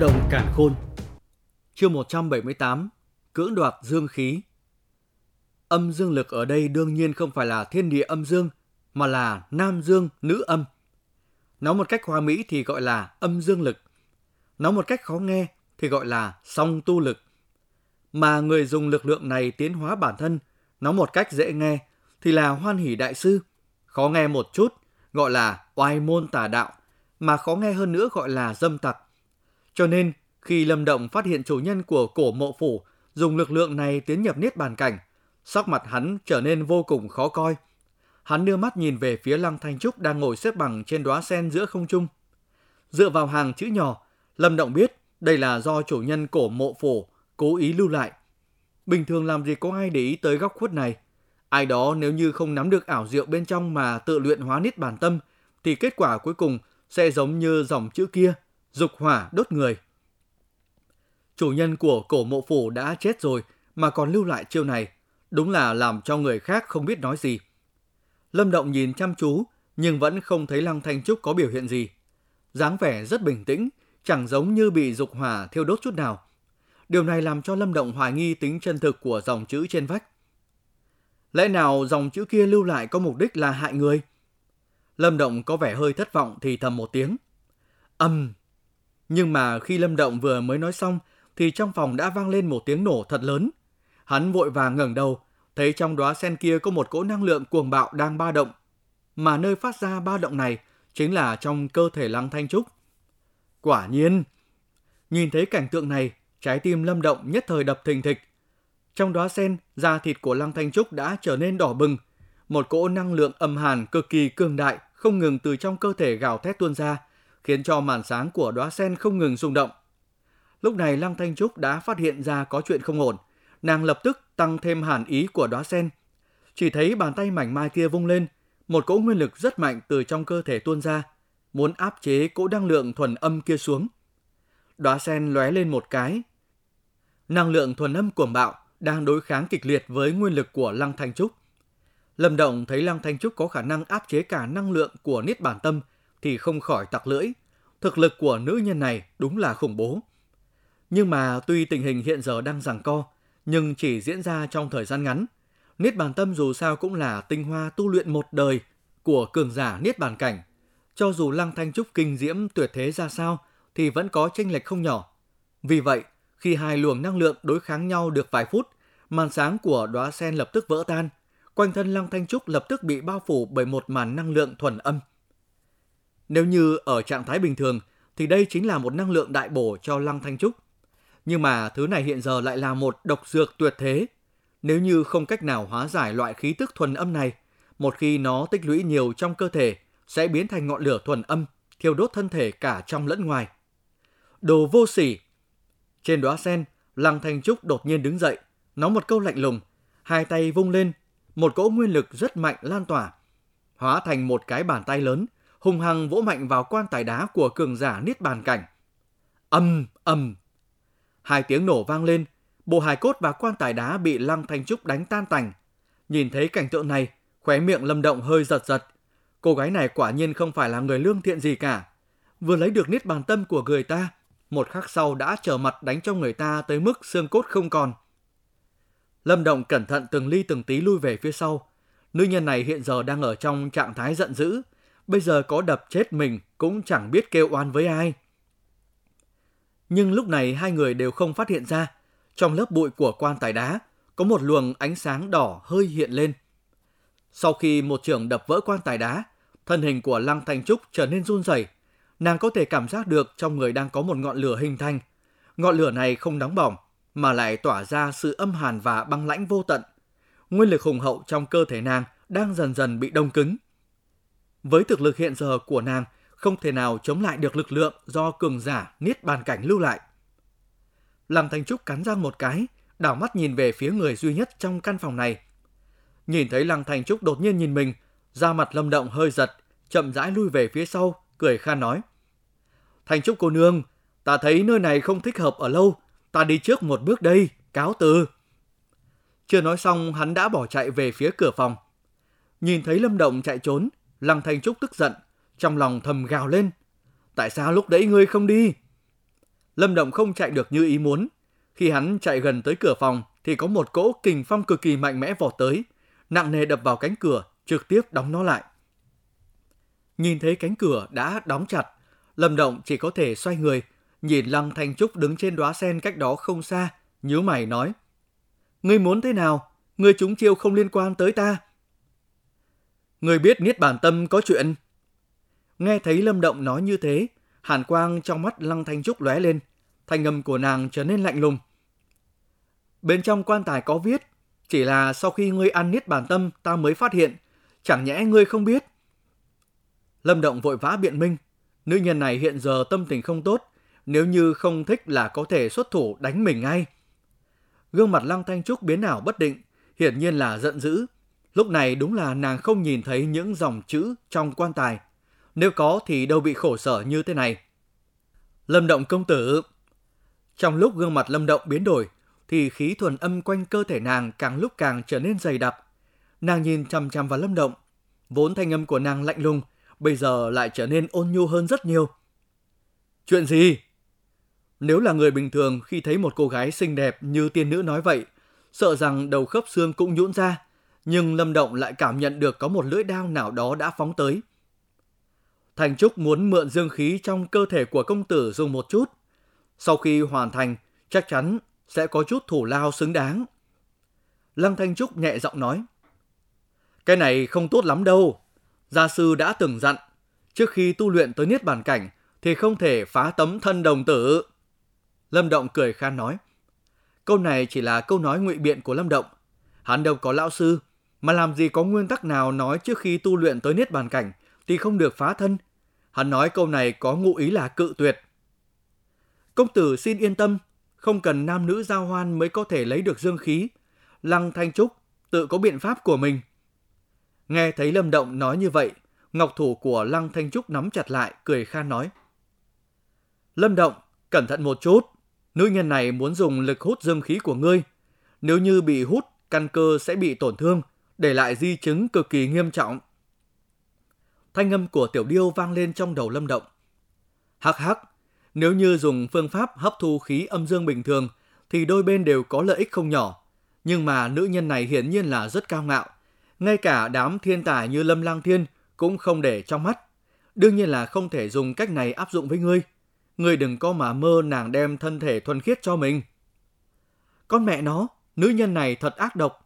Câu đồng cản khôn Chương 178 Cưỡng đoạt dương khí Âm dương lực ở đây đương nhiên không phải là thiên địa âm dương, mà là nam dương, nữ âm. Nói một cách hoa mỹ thì gọi là âm dương lực. Nói một cách khó nghe thì gọi là song tu lực. Mà người dùng lực lượng này tiến hóa bản thân, nói một cách dễ nghe thì là hoan hỷ đại sư. Khó nghe một chút, gọi là oai môn tà đạo, mà khó nghe hơn nữa gọi là dâm tặc. Cho nên, khi Lâm Động phát hiện chủ nhân của cổ mộ phủ dùng lực lượng này tiến nhập niết bàn cảnh, sắc mặt hắn trở nên vô cùng khó coi. Hắn đưa mắt nhìn về phía Lăng Thanh Trúc đang ngồi xếp bằng trên đóa sen giữa không trung. Dựa vào hàng chữ nhỏ, Lâm Động biết đây là do chủ nhân cổ mộ phủ cố ý lưu lại. Bình thường làm gì có ai để ý tới góc khuất này. Ai đó nếu như không nắm được ảo diệu bên trong mà tự luyện hóa niết bản tâm, thì kết quả cuối cùng sẽ giống như dòng chữ kia, dục hỏa đốt người. Chủ nhân của cổ mộ phủ đã chết rồi mà còn lưu lại chiêu này, đúng là làm cho người khác không biết nói gì. Lâm Động nhìn chăm chú, nhưng vẫn không thấy Lăng Thanh Trúc có biểu hiện gì. dáng vẻ rất bình tĩnh, chẳng giống như bị dục hỏa thiêu đốt chút nào. Điều này làm cho Lâm Động hoài nghi tính chân thực của dòng chữ trên vách. Lẽ nào dòng chữ kia lưu lại có mục đích là hại người? Lâm Động có vẻ hơi thất vọng thì thầm một tiếng. Âm! Nhưng mà khi Lâm Động vừa mới nói xong thì trong phòng đã vang lên một tiếng nổ thật lớn. Hắn vội vàng ngẩng đầu, thấy trong đóa sen kia có một cỗ năng lượng cuồng bạo đang ba động. Mà nơi phát ra ba động này chính là trong cơ thể Lăng Thanh Trúc. Quả nhiên! Nhìn thấy cảnh tượng này, trái tim Lâm Động nhất thời đập thình thịch. Trong đóa sen, da thịt của Lăng Thanh Trúc đã trở nên đỏ bừng. Một cỗ năng lượng âm hàn cực kỳ cường đại không ngừng từ trong cơ thể gào thét tuôn ra, khiến cho màn sáng của đóa sen không ngừng rung động. Lúc này Lăng Thanh Trúc đã phát hiện ra có chuyện không ổn, nàng lập tức tăng thêm hàn ý của đóa sen. Chỉ thấy bàn tay mảnh mai kia vung lên, một cỗ nguyên lực rất mạnh từ trong cơ thể tuôn ra, muốn áp chế cỗ năng lượng thuần âm kia xuống. Đóa sen lóe lên một cái. Năng lượng thuần âm cuồng bạo đang đối kháng kịch liệt với nguyên lực của Lăng Thanh Trúc. Lâm Động thấy Lăng Thanh Trúc có khả năng áp chế cả năng lượng của Niết Bản Tâm thì không khỏi tặc lưỡi. Thực lực của nữ nhân này đúng là khủng bố. Nhưng mà tuy tình hình hiện giờ đang giằng co, nhưng chỉ diễn ra trong thời gian ngắn. Niết Bàn Tâm dù sao cũng là tinh hoa tu luyện một đời của cường giả Niết Bàn Cảnh. Cho dù Lăng Thanh Trúc kinh diễm tuyệt thế ra sao thì vẫn có chênh lệch không nhỏ. Vì vậy, khi hai luồng năng lượng đối kháng nhau được vài phút, màn sáng của đóa sen lập tức vỡ tan, quanh thân Lăng Thanh Trúc lập tức bị bao phủ bởi một màn năng lượng thuần âm. Nếu như ở trạng thái bình thường thì đây chính là một năng lượng đại bổ cho Lăng Thanh Trúc. Nhưng mà thứ này hiện giờ lại là một độc dược tuyệt thế. Nếu như không cách nào hóa giải loại khí tức thuần âm này, một khi nó tích lũy nhiều trong cơ thể sẽ biến thành ngọn lửa thuần âm, thiêu đốt thân thể cả trong lẫn ngoài. Đồ vô sỉ! Trên đóa sen, Lăng Thanh Trúc đột nhiên đứng dậy, nói một câu lạnh lùng, hai tay vung lên, một cỗ nguyên lực rất mạnh lan tỏa, hóa thành một cái bàn tay lớn, hung hăng vỗ mạnh vào quan tài đá của cường giả niết bàn cảnh. Âm, âm. Hai tiếng nổ vang lên, bộ hài cốt và quan tài đá bị Lăng Thanh Trúc đánh tan tành. Nhìn thấy cảnh tượng này, khóe miệng Lâm Động hơi giật giật. Cô gái này quả nhiên không phải là người lương thiện gì cả. Vừa lấy được niết bàn tâm của người ta, một khắc sau đã trở mặt đánh cho người ta tới mức xương cốt không còn. Lâm Động cẩn thận từng ly từng tí lui về phía sau. Nữ nhân này hiện giờ đang ở trong trạng thái giận dữ, bây giờ có đập chết mình cũng chẳng biết kêu oan với ai. Nhưng lúc này hai người đều không phát hiện ra, trong lớp bụi của quan tài đá có một luồng ánh sáng đỏ hơi hiện lên. Sau khi một trưởng đập vỡ quan tài đá, thân hình của Lăng Thanh Trúc trở nên run rẩy. Nàng có thể cảm giác được trong người đang có một ngọn lửa hình thành. Ngọn lửa này không nóng bỏng, mà lại tỏa ra sự âm hàn và băng lãnh vô tận. Nguyên lực hùng hậu trong cơ thể nàng đang dần dần bị đông cứng. Với thực lực hiện giờ của nàng, không thể nào chống lại được lực lượng do cường giả niết bàn cảnh lưu lại. Lăng Thanh Trúc cắn răng một cái, đảo mắt nhìn về phía người duy nhất trong căn phòng này. Nhìn thấy Lăng Thanh Trúc đột nhiên nhìn mình, da mặt lâm động hơi giật, chậm rãi lui về phía sau, cười khan nói. Thanh Trúc cô nương, ta thấy nơi này không thích hợp ở lâu, ta đi trước một bước đây, cáo từ. Chưa nói xong, hắn đã bỏ chạy về phía cửa phòng. Nhìn thấy Lâm Động chạy trốn, Lăng Thanh Trúc tức giận, trong lòng thầm gào lên. Tại sao lúc đấy ngươi không đi? Lâm Động không chạy được như ý muốn. Khi hắn chạy gần tới cửa phòng thì có một cỗ kình phong cực kỳ mạnh mẽ vọt tới, nặng nề đập vào cánh cửa, trực tiếp đóng nó lại. Nhìn thấy cánh cửa đã đóng chặt, Lâm Động chỉ có thể xoay người, nhìn Lăng Thanh Trúc đứng trên đóa sen cách đó không xa, nhíu mày nói: "Ngươi muốn thế nào? Ngươi chúng chiêu không liên quan tới ta." Người biết Niết Bàn Tâm có chuyện?" Nghe thấy Lâm Động nói như thế, hàn quang trong mắt Lăng Thanh Trúc lóe lên, thanh âm của nàng trở nên lạnh lùng. Bên trong quan tài có viết, chỉ là sau khi ngươi ăn niết bàn tâm ta mới phát hiện, chẳng nhẽ ngươi không biết. Lâm Động vội vã biện minh, nữ nhân này hiện giờ tâm tình không tốt, nếu như không thích là có thể xuất thủ đánh mình ngay. Gương mặt Lăng Thanh Trúc biến ảo bất định, hiển nhiên là giận dữ. Lúc này đúng là nàng không nhìn thấy những dòng chữ trong quan tài. Nếu có thì đâu bị khổ sở như thế này. Lâm Động công tử. Trong lúc gương mặt Lâm Động biến đổi, thì khí thuần âm quanh cơ thể nàng càng lúc càng trở nên dày đặc. Nàng nhìn chằm chằm vào Lâm Động, vốn thanh âm của nàng lạnh lùng, bây giờ lại trở nên ôn nhu hơn rất nhiều. Chuyện gì? Nếu là người bình thường khi thấy một cô gái xinh đẹp như tiên nữ nói vậy, sợ rằng đầu khớp xương cũng nhũn ra, nhưng Lâm Động lại cảm nhận được có một lưỡi đao nào đó đã phóng tới. Thành Trúc muốn mượn dương khí trong cơ thể của công tử dùng một chút. Sau khi hoàn thành, chắc chắn sẽ có chút thủ lao xứng đáng. Lăng Thanh Trúc nhẹ giọng nói. Cái này không tốt lắm đâu. Gia sư đã từng dặn, trước khi tu luyện tới niết bàn cảnh thì không thể phá tấm thân đồng tử. Lâm Động cười khan nói. Câu này chỉ là câu nói ngụy biện của Lâm Động. Hắn đâu có lão sư, mà làm gì có nguyên tắc nào nói trước khi tu luyện tới niết bàn cảnh thì không được phá thân. Hắn nói câu này có ngụ ý là cự tuyệt. Công tử xin yên tâm, không cần nam nữ giao hoan mới có thể lấy được dương khí. Lăng Thanh Trúc tự có biện pháp của mình. Nghe thấy Lâm Động nói như vậy, ngọc thủ của Lăng Thanh Trúc nắm chặt lại, cười khan nói. Lâm Động, cẩn thận một chút. Nữ nhân này muốn dùng lực hút dương khí của ngươi. Nếu như bị hút, căn cơ sẽ bị tổn thương, để lại di chứng cực kỳ nghiêm trọng. Thanh âm của tiểu điêu vang lên trong đầu Lâm Động. Hắc hắc, nếu như dùng phương pháp hấp thu khí âm dương bình thường thì đôi bên đều có lợi ích không nhỏ. Nhưng mà nữ nhân này hiển nhiên là rất cao ngạo. Ngay cả đám thiên tài như Lâm Lang Thiên cũng không để trong mắt. Đương nhiên là không thể dùng cách này áp dụng với ngươi. Ngươi đừng có mà mơ nàng đem thân thể thuần khiết cho mình. Con mẹ nó, nữ nhân này thật ác độc.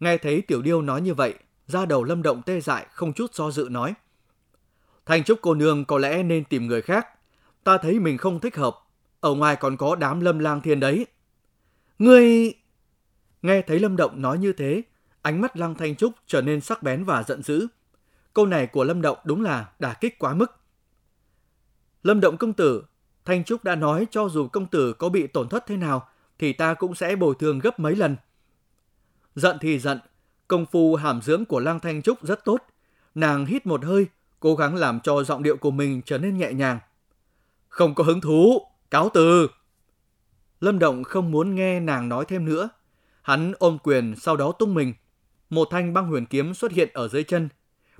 Nghe thấy tiểu điêu nói như vậy, ra đầu lâm động tê dại không chút do dự nói. Thành trúc cô nương có lẽ nên tìm người khác, ta thấy mình không thích hợp. Ở ngoài còn có đám lâm lang thiên đấy. Ngươi... Nghe thấy Lâm Động nói như thế, ánh mắt Lăng Thanh Trúc trở nên sắc bén và giận dữ. Câu này của Lâm Động đúng là đả kích quá mức. Lâm Động công tử, Thanh Trúc đã nói cho dù công tử có bị tổn thất thế nào, thì ta cũng sẽ bồi thường gấp mấy lần. Giận thì giận, công phu hàm dưỡng của Lăng Thanh Trúc rất tốt. Nàng hít một hơi, cố gắng làm cho giọng điệu của mình trở nên nhẹ nhàng. Không có hứng thú, cáo từ. Lâm Động không muốn nghe nàng nói thêm nữa. Hắn ôm quyền sau đó tung mình. Một thanh băng huyền kiếm xuất hiện ở dưới chân.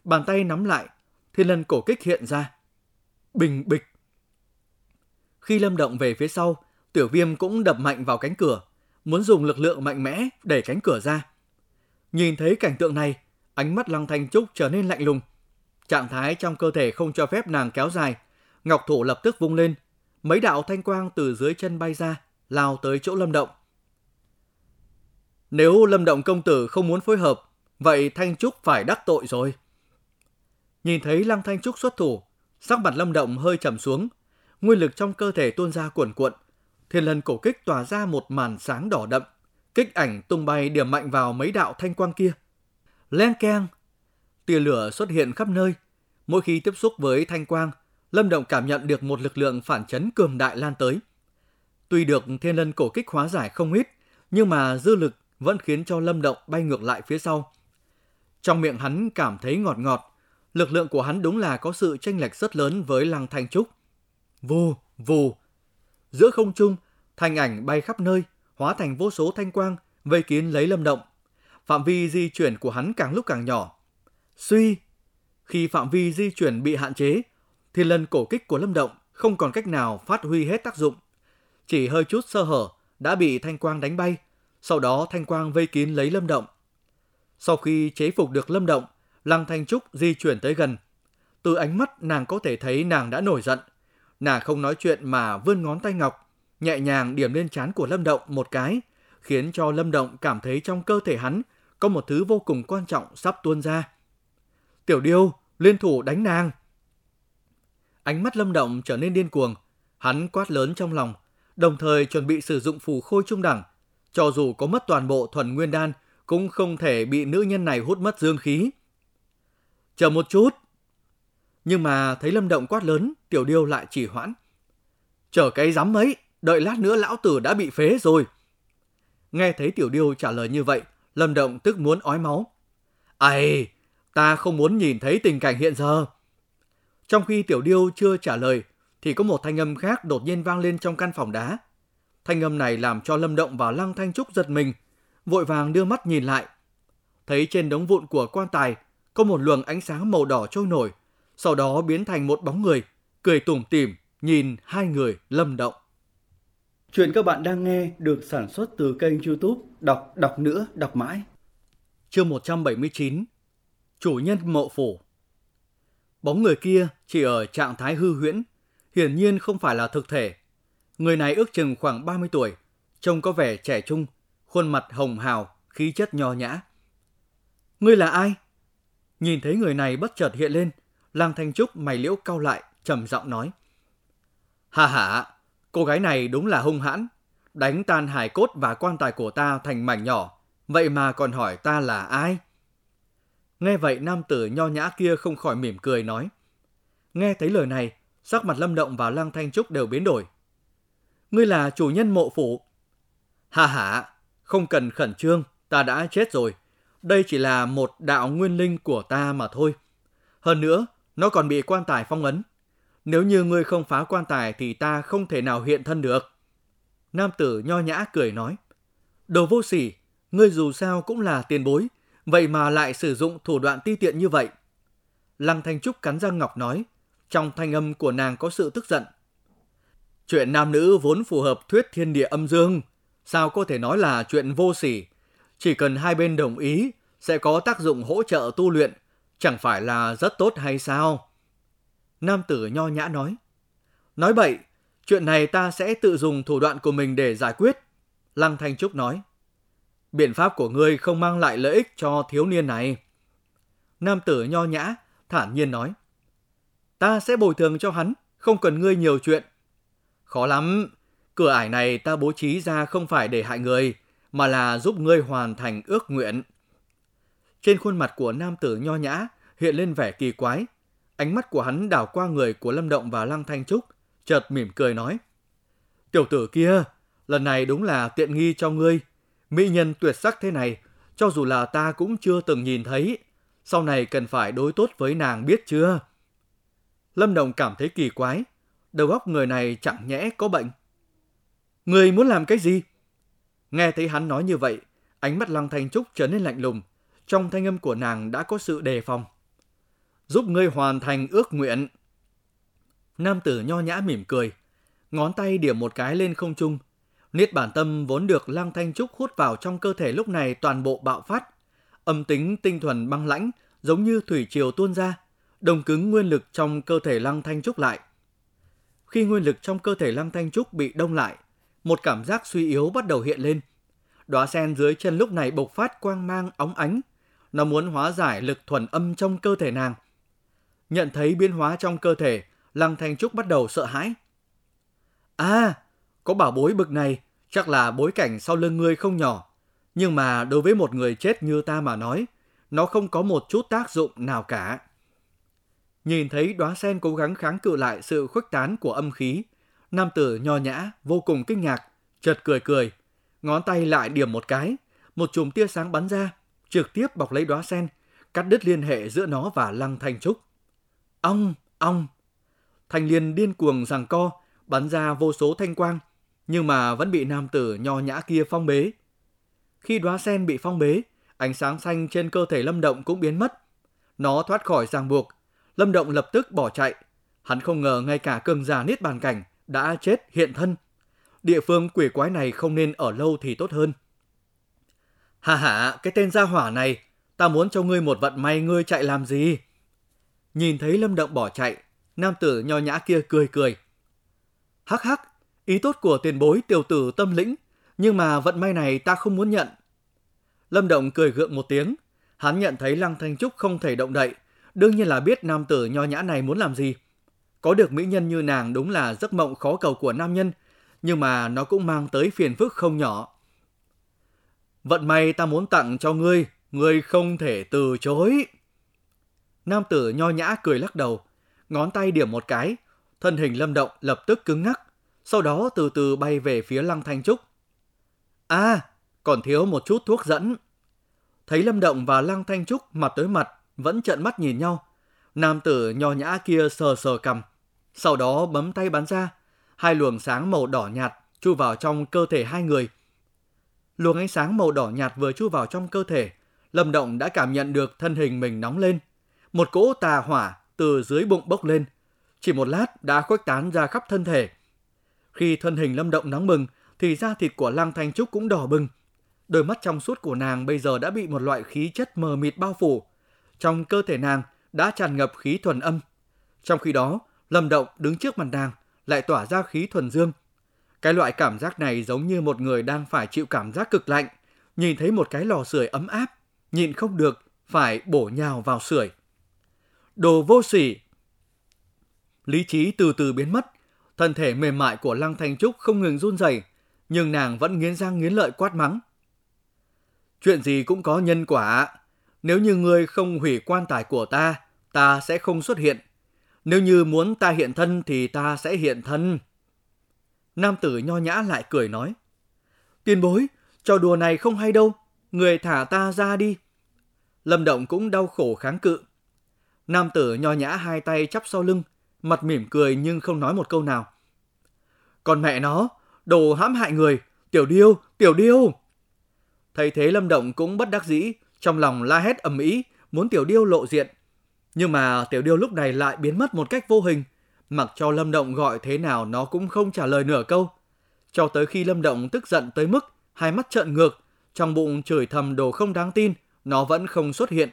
Bàn tay nắm lại, thiên lân cổ kích hiện ra. Bình bịch. Khi Lâm Động về phía sau, tiểu viêm cũng đập mạnh vào cánh cửa, muốn dùng lực lượng mạnh mẽ đẩy cánh cửa ra. Nhìn thấy cảnh tượng này, ánh mắt Lăng Thanh Trúc trở nên lạnh lùng. Trạng thái trong cơ thể không cho phép nàng kéo dài, Ngọc Thủ lập tức vung lên, mấy đạo thanh quang từ dưới chân bay ra, lao tới chỗ Lâm Động. Nếu Lâm Động công tử không muốn phối hợp, vậy Thanh Trúc phải đắc tội rồi. Nhìn thấy Lăng Thanh Trúc xuất thủ, sắc mặt Lâm Động hơi trầm xuống, nguyên lực trong cơ thể tuôn ra cuồn cuộn, thiên lần cổ kích tỏa ra một màn sáng đỏ đậm, kích ảnh tung bay điểm mạnh vào mấy đạo thanh quang kia. Len keng, tia lửa xuất hiện khắp nơi, mỗi khi tiếp xúc với thanh quang, Lâm Động cảm nhận được một lực lượng phản chấn cường đại lan tới. Tuy được thiên lân cổ kích hóa giải không ít, nhưng mà dư lực vẫn khiến cho Lâm Động bay ngược lại phía sau. Trong miệng hắn cảm thấy ngọt ngọt, lực lượng của hắn đúng là có sự tranh lệch rất lớn với Lăng Thanh Trúc. Vù, vù. Giữa không trung, thành ảnh bay khắp nơi, hóa thành vô số thanh quang, vây kín lấy Lâm Động. Phạm vi di chuyển của hắn càng lúc càng nhỏ. Suy, khi phạm vi di chuyển bị hạn chế, thì lần cổ kích của Lâm Động không còn cách nào phát huy hết tác dụng. chỉ hơi chút sơ hở đã bị Thanh Quang đánh bay, sau đó Thanh Quang vây kín lấy Lâm Động. Sau khi chế phục được Lâm Động, Lăng Thanh Trúc di chuyển tới gần. Từ ánh mắt nàng có thể thấy nàng đã nổi giận nà không nói chuyện mà vươn ngón tay ngọc, nhẹ nhàng điểm lên trán của Lâm Động một cái, khiến cho Lâm Động cảm thấy trong cơ thể hắn có một thứ vô cùng quan trọng sắp tuôn ra. Tiểu Điêu, liên thủ đánh nàng. Ánh mắt Lâm Động trở nên điên cuồng, hắn quát lớn trong lòng, đồng thời chuẩn bị sử dụng phù khôi trung đẳng. Cho dù có mất toàn bộ thuần nguyên đan, cũng không thể bị nữ nhân này hút mất dương khí. Chờ một chút. Nhưng mà thấy Lâm Động quát lớn, Tiểu Điêu lại chỉ hoãn. Chờ cái dám ấy, đợi lát nữa lão tử đã bị phế rồi. Nghe thấy Tiểu Điêu trả lời như vậy, Lâm Động tức muốn ói máu. Ây, ta không muốn nhìn thấy tình cảnh hiện giờ. Trong khi Tiểu Điêu chưa trả lời, thì có một thanh âm khác đột nhiên vang lên trong căn phòng đá. Thanh âm này làm cho Lâm Động và Lăng Thanh Trúc giật mình, vội vàng đưa mắt nhìn lại. Thấy trên đống vụn của quan tài có một luồng ánh sáng màu đỏ trôi nổi, sau đó biến thành một bóng người, cười tủm tỉm nhìn hai người Lâm Động. Chuyện các bạn đang nghe được sản xuất từ kênh YouTube Đọc đọc nữa, đọc mãi. Chương 179. Chủ nhân mộ phủ. Bóng người kia chỉ ở trạng thái hư huyễn, hiển nhiên không phải là thực thể. Người này ước chừng khoảng 30 tuổi, trông có vẻ trẻ trung, khuôn mặt hồng hào, khí chất nho nhã. Ngươi là ai? Nhìn thấy người này bất chợt hiện lên, Lang Thanh Trúc mày liễu cau lại, trầm giọng nói. Hà hả, cô gái này đúng là hung hãn, đánh tan hài cốt và quan tài của ta thành mảnh nhỏ, vậy mà còn hỏi ta là ai? Nghe vậy nam tử nho nhã kia không khỏi mỉm cười nói. Nghe thấy lời này, sắc mặt Lâm Động và Lăng Thanh Trúc đều biến đổi. Ngươi là chủ nhân mộ phủ. Hà hả, không cần khẩn trương, ta đã chết rồi. Đây chỉ là một đạo nguyên linh của ta mà thôi. Hơn nữa, nó còn bị quan tài phong ấn. Nếu như ngươi không phá quan tài thì ta không thể nào hiện thân được. Nam tử nho nhã cười nói. Đồ vô sỉ, ngươi dù sao cũng là tiền bối, vậy mà lại sử dụng thủ đoạn ti tiện như vậy. Lăng Thanh Trúc cắn răng ngọc nói, trong thanh âm của nàng có sự tức giận. Chuyện nam nữ vốn phù hợp thuyết thiên địa âm dương, sao có thể nói là chuyện vô sỉ. Chỉ cần hai bên đồng ý, sẽ có tác dụng hỗ trợ tu luyện, chẳng phải là rất tốt hay sao? Nam tử nho nhã nói. Nói bậy, chuyện này ta sẽ tự dùng thủ đoạn của mình để giải quyết. Lăng Thanh Trúc nói. Biện pháp của ngươi không mang lại lợi ích cho thiếu niên này. Nam tử nho nhã, thản nhiên nói. Ta sẽ bồi thường cho hắn, không cần ngươi nhiều chuyện. Khó lắm, cửa ải này ta bố trí ra không phải để hại người, mà là giúp ngươi hoàn thành ước nguyện. Trên khuôn mặt của nam tử nho nhã hiện lên vẻ kỳ quái. Ánh mắt của hắn đảo qua người của Lâm Động và Lăng Thanh Trúc, chợt mỉm cười nói. Tiểu tử kia, lần này đúng là tiện nghi cho ngươi. Mỹ nhân tuyệt sắc thế này, cho dù là ta cũng chưa từng nhìn thấy. Sau này cần phải đối tốt với nàng biết chưa? Lâm Động cảm thấy kỳ quái. Đầu óc người này chẳng nhẽ có bệnh. Người muốn làm cái gì? Nghe thấy hắn nói như vậy, ánh mắt Lăng Thanh Trúc trở nên lạnh lùng. Trong thanh âm của nàng đã có sự đề phòng. Giúp ngươi hoàn thành ước nguyện. Nam tử nho nhã mỉm cười. Ngón tay điểm một cái lên không trung. Niết bản tâm vốn được Lăng Thanh Trúc hút vào trong cơ thể lúc này toàn bộ bạo phát. Âm tính tinh thuần băng lãnh giống như thủy triều tuôn ra, đồng cứng nguyên lực trong cơ thể Lăng Thanh Trúc lại. Khi nguyên lực trong cơ thể Lăng Thanh Trúc bị đông lại, một cảm giác suy yếu bắt đầu hiện lên. Đóa sen dưới chân lúc này bộc phát quang mang óng ánh. Nó muốn hóa giải lực thuần âm trong cơ thể nàng. Nhận thấy biến hóa trong cơ thể, Lăng Thanh Trúc bắt đầu sợ hãi. À, có bảo bối bực này, chắc là bối cảnh sau lưng ngươi không nhỏ. Nhưng mà đối với một người chết như ta mà nói, nó không có một chút tác dụng nào cả. Nhìn thấy đóa sen cố gắng kháng cự lại sự khuếch tán của âm khí, nam tử nho nhã, vô cùng kinh ngạc, chợt cười cười, ngón tay lại điểm một cái, một chùm tia sáng bắn ra, trực tiếp bọc lấy đóa sen, cắt đứt liên hệ giữa nó và Lăng Thanh Trúc. Ong, ong. Thành liên điên cuồng giằng co, bắn ra vô số thanh quang, nhưng mà vẫn bị nam tử nho nhã kia phong bế. Khi đóa sen bị phong bế, ánh sáng xanh trên cơ thể Lâm Động cũng biến mất. Nó thoát khỏi ràng buộc, Lâm Động lập tức bỏ chạy. Hắn không ngờ ngay cả cường giả niết bàn cảnh đã chết hiện thân. địa phương quỷ quái này không nên ở lâu thì tốt hơn. Hà hà, cái tên gia hỏa này, ta muốn cho ngươi một vận may ngươi chạy làm gì? Nhìn thấy Lâm Động bỏ chạy, nam tử nho nhã kia cười cười. Hắc hắc, ý tốt của tiền bối tiểu tử tâm lĩnh, nhưng mà vận may này ta không muốn nhận. Lâm Động cười gượng một tiếng, hắn nhận thấy Lăng Thanh Trúc không thể động đậy, đương nhiên là biết nam tử nho nhã này muốn làm gì. Có được mỹ nhân như nàng đúng là giấc mộng khó cầu của nam nhân, nhưng mà nó cũng mang tới phiền phức không nhỏ. Vận may ta muốn tặng cho ngươi, ngươi không thể từ chối. Nam tử nho nhã cười lắc đầu, ngón tay điểm một cái, thân hình lâm động lập tức cứng ngắc, sau đó từ từ bay về phía lăng thanh trúc. À, còn thiếu một chút thuốc dẫn. Thấy lâm động và lăng thanh trúc mặt tới mặt, vẫn trợn mắt nhìn nhau. Nam tử nho nhã kia sờ sờ cầm, sau đó bấm tay bắn ra, hai luồng sáng màu đỏ nhạt chui vào trong cơ thể hai người. Luồng ánh sáng màu đỏ nhạt vừa chui vào trong cơ thể, Lâm Động đã cảm nhận được thân hình mình nóng lên. Một cỗ tà hỏa từ dưới bụng bốc lên, chỉ một lát đã khuếch tán ra khắp thân thể. Khi thân hình Lâm Động nóng bừng, thì da thịt của Lăng Thanh Trúc cũng đỏ bừng. Đôi mắt trong suốt của nàng bây giờ đã bị một loại khí chất mờ mịt bao phủ. Trong cơ thể nàng đã tràn ngập khí thuần âm. Trong khi đó, Lâm Động đứng trước mặt nàng, lại tỏa ra khí thuần dương. Cái loại cảm giác này giống như một người đang phải chịu cảm giác cực lạnh, nhìn thấy một cái lò sưởi ấm áp, nhịn không được, phải bổ nhào vào sưởi. Đồ vô sỉ! Lý trí từ từ biến mất, thân thể mềm mại của Lăng Thanh Trúc không ngừng run rẩy, nhưng nàng vẫn nghiến răng nghiến lợi quát mắng. Chuyện gì cũng có nhân quả, nếu như ngươi không hủy quan tài của ta, ta sẽ không xuất hiện. Nếu như muốn ta hiện thân thì ta sẽ hiện thân. Nam tử nho nhã lại cười nói. Tiền bối, trò đùa này không hay đâu, người thả ta ra đi. Lâm Động cũng đau khổ kháng cự. Nam tử nho nhã hai tay chắp sau lưng, mặt mỉm cười nhưng không nói một câu nào. Còn mẹ nó, đồ hãm hại người, tiểu điêu, tiểu điêu. Thấy thế Lâm Động cũng bất đắc dĩ, trong lòng la hét ầm ĩ, muốn tiểu điêu lộ diện. Nhưng mà tiểu điêu lúc này lại biến mất một cách vô hình, mặc cho Lâm Động gọi thế nào nó cũng không trả lời nửa câu. Cho tới khi Lâm Động tức giận tới mức hai mắt trợn ngược, trong bụng chửi thầm đồ không đáng tin, nó vẫn không xuất hiện.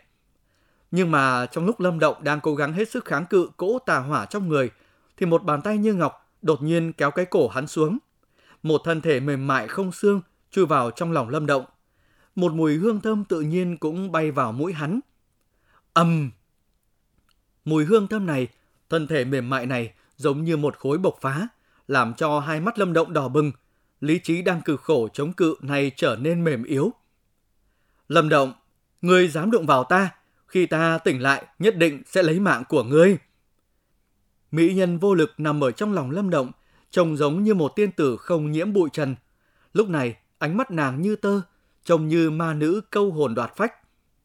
Nhưng mà trong lúc Lâm Động đang cố gắng hết sức kháng cự cỗ tà hỏa trong người, thì một bàn tay như ngọc đột nhiên kéo cái cổ hắn xuống. Một thân thể mềm mại không xương chui vào trong lòng Lâm Động. Một mùi hương thơm tự nhiên cũng bay vào mũi hắn. ầm, Mùi hương thơm này, thân thể mềm mại này giống như một khối bộc phá, làm cho hai mắt Lâm Động đỏ bừng. Lý trí đang cực khổ chống cự này trở nên mềm yếu. Lâm Động, ngươi dám đụng vào ta, khi ta tỉnh lại nhất định sẽ lấy mạng của ngươi. Mỹ nhân vô lực nằm ở trong lòng Lâm Động, trông giống như một tiên tử không nhiễm bụi trần. Lúc này, ánh mắt nàng như tơ, trông như ma nữ câu hồn đoạt phách.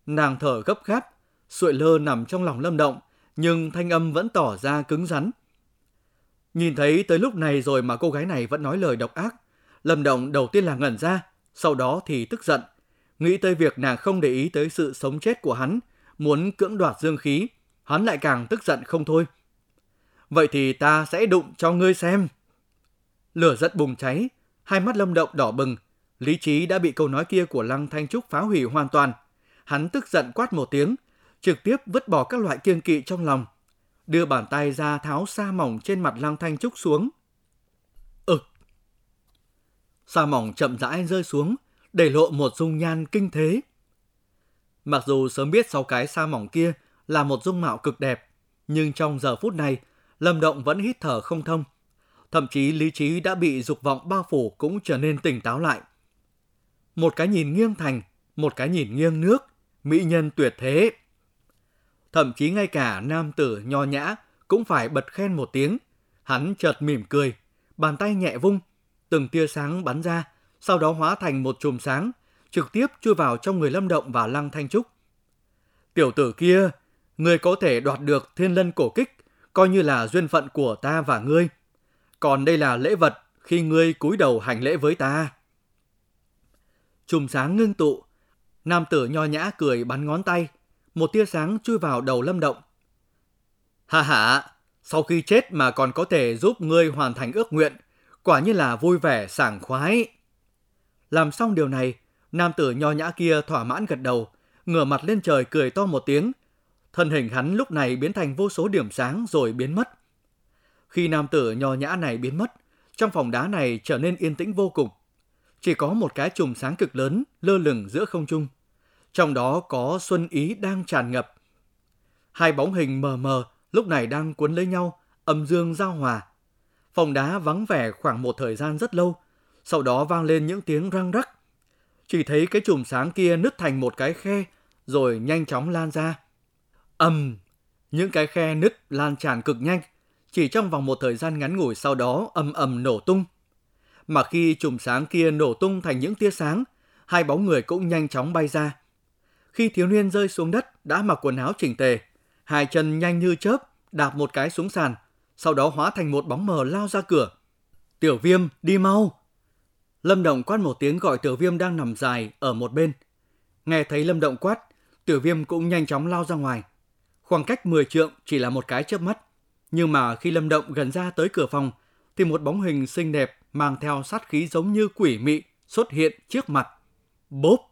Nàng thở gấp gáp, sụi lơ nằm trong lòng Lâm Động, nhưng thanh âm vẫn tỏ ra cứng rắn. Nhìn thấy tới lúc này rồi mà cô gái này vẫn nói lời độc ác, Lâm Động đầu tiên là ngẩn ra, sau đó thì tức giận, nghĩ tới việc nàng không để ý tới sự sống chết của hắn, muốn cưỡng đoạt dương khí, hắn lại càng tức giận không thôi. Vậy thì ta sẽ đụng cho ngươi xem. Lửa giận bùng cháy, hai mắt Lâm Động đỏ bừng, lý trí đã bị câu nói kia của Lăng Thanh Trúc phá hủy hoàn toàn. Hắn tức giận quát một tiếng, trực tiếp vứt bỏ các loại kiêng kỵ trong lòng, đưa bàn tay ra tháo sa mỏng trên mặt Lăng Thanh Trúc xuống. Ực! Sa mỏng chậm rãi rơi xuống, để lộ một dung nhan kinh thế. Mặc dù sớm biết sau cái sa mỏng kia là một dung mạo cực đẹp, nhưng trong giờ phút này, Lâm Động vẫn hít thở không thông. Thậm chí lý trí đã bị dục vọng bao phủ cũng trở nên tỉnh táo lại. Một cái nhìn nghiêng thành, một cái nhìn nghiêng nước, mỹ nhân tuyệt thế. Thậm chí ngay cả nam tử nho nhã cũng phải bật khen một tiếng. Hắn chợt mỉm cười, bàn tay nhẹ vung, từng tia sáng bắn ra, sau đó hóa thành một chùm sáng, trực tiếp chui vào trong người Lâm Động và Lăng Thanh Trúc. Tiểu tử kia, người có thể đoạt được thiên lân cổ kích, coi như là duyên phận của ta và ngươi. Còn đây là lễ vật khi ngươi cúi đầu hành lễ với ta. Chùm sáng ngưng tụ, nam tử nho nhã cười bắn ngón tay, một tia sáng chui vào đầu Lâm Động. Hà hà, sau khi chết mà còn có thể giúp ngươi hoàn thành ước nguyện, Quả như là vui vẻ, sảng khoái. Làm xong điều này, nam tử nho nhã kia thỏa mãn gật đầu, ngửa mặt lên trời cười to một tiếng. Thân hình hắn lúc này biến thành vô số điểm sáng rồi biến mất. Khi nam tử nho nhã này biến mất, trong phòng đá này trở nên yên tĩnh vô cùng. Chỉ có một cái chùm sáng cực lớn lơ lửng giữa không trung. Trong đó có xuân ý đang tràn ngập. Hai bóng hình mờ mờ lúc này đang cuốn lấy nhau, âm dương giao hòa. Phòng đá vắng vẻ khoảng một thời gian rất lâu, sau đó vang lên những tiếng răng rắc. Chỉ thấy cái chùm sáng kia nứt thành một cái khe, rồi nhanh chóng lan ra. ầm, những cái khe nứt lan tràn cực nhanh, chỉ trong vòng một thời gian ngắn ngủi sau đó ầm ầm nổ tung. Mà khi chùm sáng kia nổ tung thành những tia sáng, hai bóng người cũng nhanh chóng bay ra. Khi thiếu niên rơi xuống đất đã mặc quần áo chỉnh tề, hai chân nhanh như chớp đạp một cái xuống sàn, sau đó hóa thành một bóng mờ lao ra cửa. Tiểu viêm, đi mau! Lâm Động quát một tiếng gọi tiểu viêm đang nằm dài ở một bên. Nghe thấy Lâm Động quát, tiểu viêm cũng nhanh chóng lao ra ngoài. Khoảng cách 10 trượng chỉ là một cái chớp mắt. Nhưng mà khi Lâm Động gần ra tới cửa phòng, thì một bóng hình xinh đẹp mang theo sát khí giống như quỷ mị xuất hiện trước mặt. Bốp!